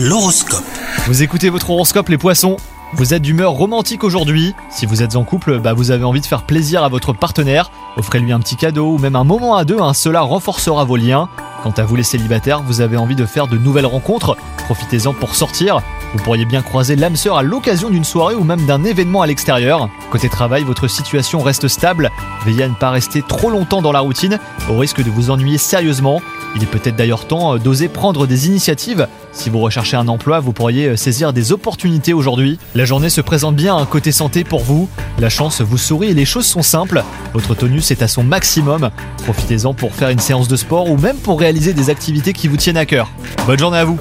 L'horoscope. Vous écoutez votre horoscope les poissons Vous êtes d'humeur romantique aujourd'hui Si vous êtes en couple, bah vous avez envie de faire plaisir à votre partenaire. Offrez-lui un petit cadeau ou même un moment à deux, hein, cela renforcera vos liens. Quant à vous les célibataires, vous avez envie de faire de nouvelles rencontres. Profitez-en pour sortir. Vous pourriez bien croiser l'âme sœur à l'occasion d'une soirée ou même d'un événement à l'extérieur. Côté travail, votre situation reste stable. Veillez à ne pas rester trop longtemps dans la routine, au risque de vous ennuyer sérieusement. Il est peut-être d'ailleurs temps euh, d'oser prendre des initiatives. Si vous recherchez un emploi, vous pourriez euh, saisir des opportunités aujourd'hui. La journée se présente bien à un côté santé pour vous. La chance vous sourit et les choses sont simples. Votre tonus est à son maximum. Profitez-en pour faire une séance de sport ou même pour réaliser des activités qui vous tiennent à cœur. Bonne journée à vous